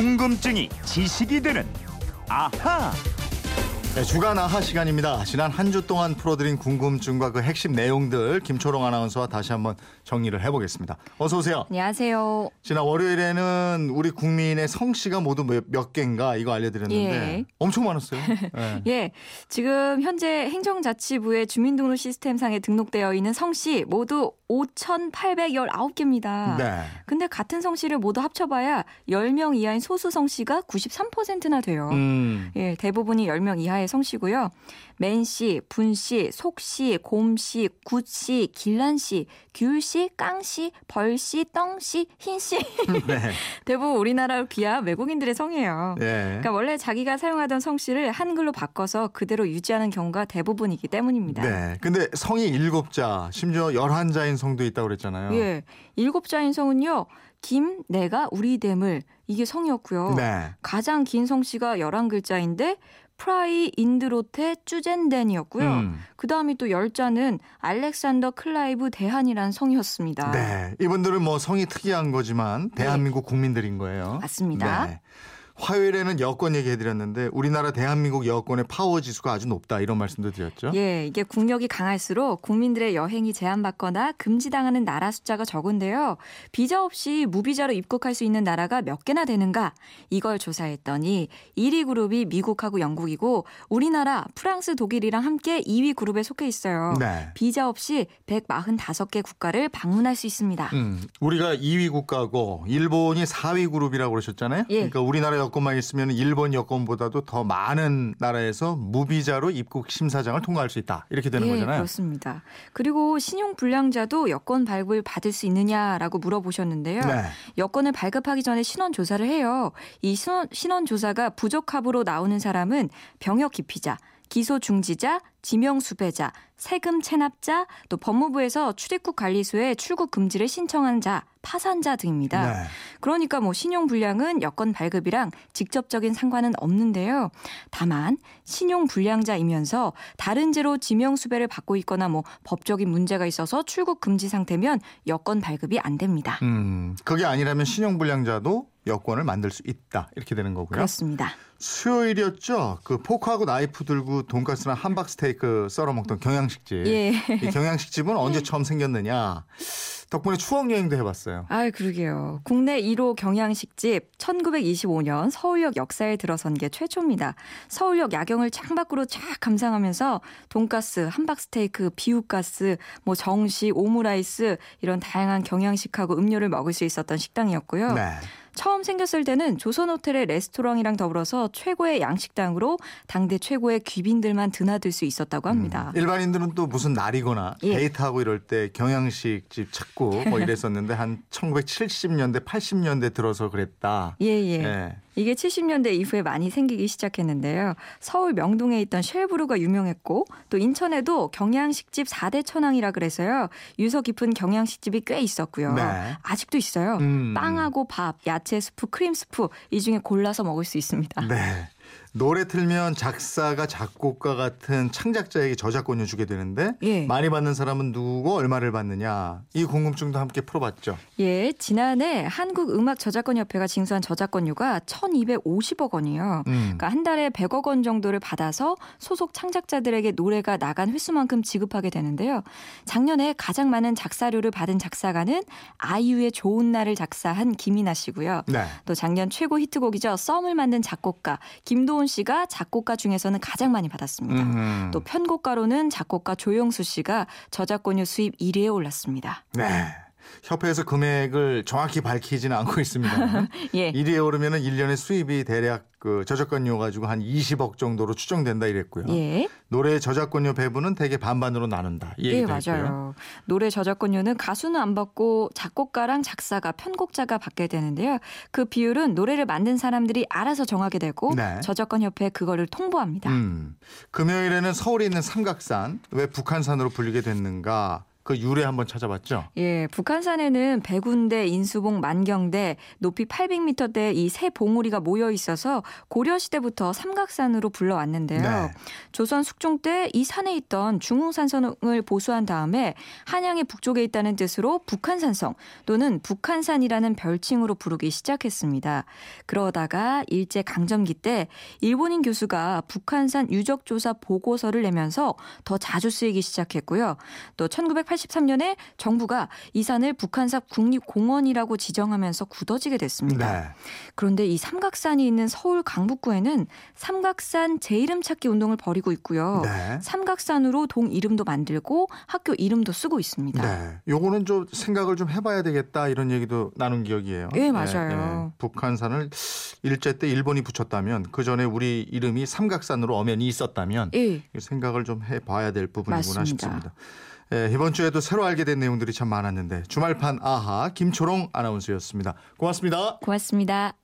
궁금증이 지식이 되는 아하. 네, 주간 아하 시간입니다. 지난 한 주 동안 풀어드린 궁금증과 그 핵심 내용들 김초롱 아나운서와 다시 한번 정리를 해보겠습니다. 어서 오세요. 안녕하세요. 지난 월요일에는 우리 국민의 성씨가 모두 몇, 몇 개인가 이거 알려드렸는데 예. 엄청 많았어요. 네. 예, 지금 현재 행정자치부의 주민등록 시스템상에 등록되어 있는 성씨 모두 5,819개입니다. 네. 근데 같은 성씨를 모두 합쳐봐야 10명 이하인 소수 성씨가 93%나 돼요. 음. 예, 대부분이 10명 이하의 성씨고요. 맨씨, 분씨, 속씨, 곰씨, 굿씨, 길란씨, 귤씨, 깡씨, 벌씨, 떵씨, 흰씨. 네. 대부분 우리나라로 귀한 외국인들의 성이에요. 예. 그러니까 원래 자기가 사용하던 성씨를 한글로 바꿔서 그대로 유지하는 경우가 대부분이기 때문입니다. 네. 근데 성이 일곱 자, 심지어 열한 자인 성도 있다고 그랬잖아요. 예. 일곱 자인 성은요. 김, 내가, 우리 됨을 이게 성이었고요. 네. 가장 긴 성씨가 11글자인데 프라이 인드로테 쭈젠덴이었고요. 음. 그 다음이 또 열자는 알렉산더 클라이브 대한이라는 성이었습니다. 네. 이분들은 뭐 성이 특이한 거지만 대한민국 국민들인 거예요. 네. 맞습니다. 네. 화요일에는 여권 얘기해드렸는데 우리나라 대한민국 여권의 파워 지수가 아주 높다 이런 말씀도 드렸죠. 예, 이게 국력이 강할수록 국민들의 여행이 제한받거나 금지당하는 나라 숫자가 적은데요. 비자 없이 무비자로 입국할 수 있는 나라가 몇 개나 되는가? 이걸 조사했더니 1위 그룹이 미국하고 영국이고 우리나라, 프랑스, 독일이랑 함께 2위 그룹에 속해 있어요. 네. 비자 없이 145개 국가를 방문할 수 있습니다. 음, 우리가 2위 국가고 일본이 4위 그룹이라고 그러셨잖아요. 예. 그러니까 우리나라 여권만 있으면 일본 여권보다도 더 많은 나라에서 무비자로 입국 심사장을 통과할 수 있다. 이렇게 되는 예, 거잖아요. 그렇습니다. 그리고 신용 불량자도 여권 발급을 받을 수 있느냐라고 물어보셨는데요. 네. 여권을 발급하기 전에 신원 조사를 해요. 이 신원, 신원 조사가 부적합으로 나오는 사람은 병역 기피자, 기소 중지자, 지명 수배자, 세금 체납자, 또 법무부에서 출입국 관리소에 출국 금지를 신청한 자, 파산자 등입니다. 네. 그러니까 뭐 신용 불량은 여권 발급이랑 직접적인 상관은 없는데요. 다만 신용 불량자이면서 다른 죄로 지명 수배를 받고 있거나 뭐 법적인 문제가 있어서 출국 금지 상태면 여권 발급이 안 됩니다. 음, 그게 아니라면 신용 불량자도 여권을 만들 수 있다. 이렇게 되는 거고요. 그렇습니다. 수요일이었죠. 그 포크하고 나이프 들고 돈가스나 함박 스테이크 썰어 먹던 경양식집. 예. 이 경양식집은 언제 처음 생겼느냐? 덕분에 추억 여행도 해봤어요. 아, 그러게요. 국내 1호 경양식집 1925년 서울역 역사에 들어선 게 최초입니다. 서울역 야경을 창밖으로 쫙 감상하면서 돈가스, 함박스테이크, 비후가스, 뭐 정식, 오므라이스 이런 다양한 경양식하고 음료를 먹을 수 있었던 식당이었고요. 네. 처음 생겼을 때는 조선 호텔의 레스토랑이랑 더불어서 최고의 양식당으로 당대 최고의 귀빈들만 드나들 수 있었다고 합니다. 일반인들은 또 무슨 날이거나 예. 데이트하고 이럴 때 경양식집 찾고 뭐 이랬었는데 한 1970년대, 80년대 들어서 그랬다. 예, 예. 예. 이게 70년대 이후에 많이 생기기 시작했는데요. 서울 명동에 있던 쉘브루가 유명했고 또 인천에도 경양식집 4대 천왕이라 그래서요. 유서 깊은 경양식집이 꽤 있었고요. 네. 아직도 있어요. 음. 빵하고 밥, 야채 스프, 크림 스프 이 중에 골라서 먹을 수 있습니다. 네. 노래 틀면 작사가 작곡가 같은 창작자에게 저작권료 주게 되는데 예. 많이 받는 사람은 누구고 얼마를 받느냐 이 궁금증도 함께 풀어봤죠. 예, 지난해 한국 음악 저작권 협회가 징수한 저작권료가 1,250억 원이에요. 음. 그러니까 한 달에 100억 원 정도를 받아서 소속 창작자들에게 노래가 나간 횟수만큼 지급하게 되는데요. 작년에 가장 많은 작사료를 받은 작사가는 아이유의 좋은 날을 작사한 김이나 씨고요. 네. 또 작년 최고 히트곡이죠. 썸을 만든 작곡가 김도훈 씨가 작곡가 중에서는 가장 많이 받았습니다. 음. 또 편곡가로는 작곡가 조영수 씨가 저작권료 수입 1위에 올랐습니다. 네. 협회에서 금액을 정확히 밝히지는 않고 있습니다. 예. 1위에 오르면은 1년에 수입이 대략 그 저작권료 가지고 한 20억 정도로 추정된다 이랬고요. 예. 노래 저작권료 배분은 대개 반반으로 나눈다. 이 예. 맞아요. 노래 저작권료는 가수는 안 받고 작곡가랑 작사가, 편곡자가 받게 되는데요. 그 비율은 노래를 만든 사람들이 알아서 정하게 되고 네. 저작권 협회에 그거를 통보합니다. 음. 금요일에는 서울에 있는 삼각산 왜 북한산으로 불리게 됐는가? 그 유래 한번 찾아봤죠. 예, 북한산에는 백운대, 인수봉, 만경대, 높이 800m대 이 세 봉우리가 모여 있어서 고려 시대부터 삼각산으로 불러왔는데요. 네. 조선 숙종 때 이 산에 있던 중흥산성을 보수한 다음에 한양의 북쪽에 있다는 뜻으로 북한산성 또는 북한산이라는 별칭으로 부르기 시작했습니다. 그러다가 일제 강점기 때 일본인 교수가 북한산 유적조사 보고서를 내면서 더 자주 쓰이기 시작했고요. 또 1983년에 정부가 이 산을 북한산 국립공원이라고 지정하면서 굳어지게 됐습니다. 네. 그런데 이 삼각산이 있는 서울 강북구에는 삼각산 제 이름 찾기 운동을 벌이고 있고요. 네. 삼각산으로 동 이름도 만들고 학교 이름도 쓰고 있습니다. 네. 요거는 좀 생각을 좀 해봐야 되겠다 이런 얘기도 나눈 기억이에요. 예, 맞아요. 북한산을 일제 때 일본이 붙였다면 그 전에 우리 이름이 삼각산으로 엄연히 있었다면 예. 생각을 좀 해봐야 될 부분이구나 맞습니다. 싶습니다. 예, 이번 주에도 새로 알게 된 내용들이 참 많았는데 주말판 아하 김초롱 아나운서였습니다. 고맙습니다. 고맙습니다.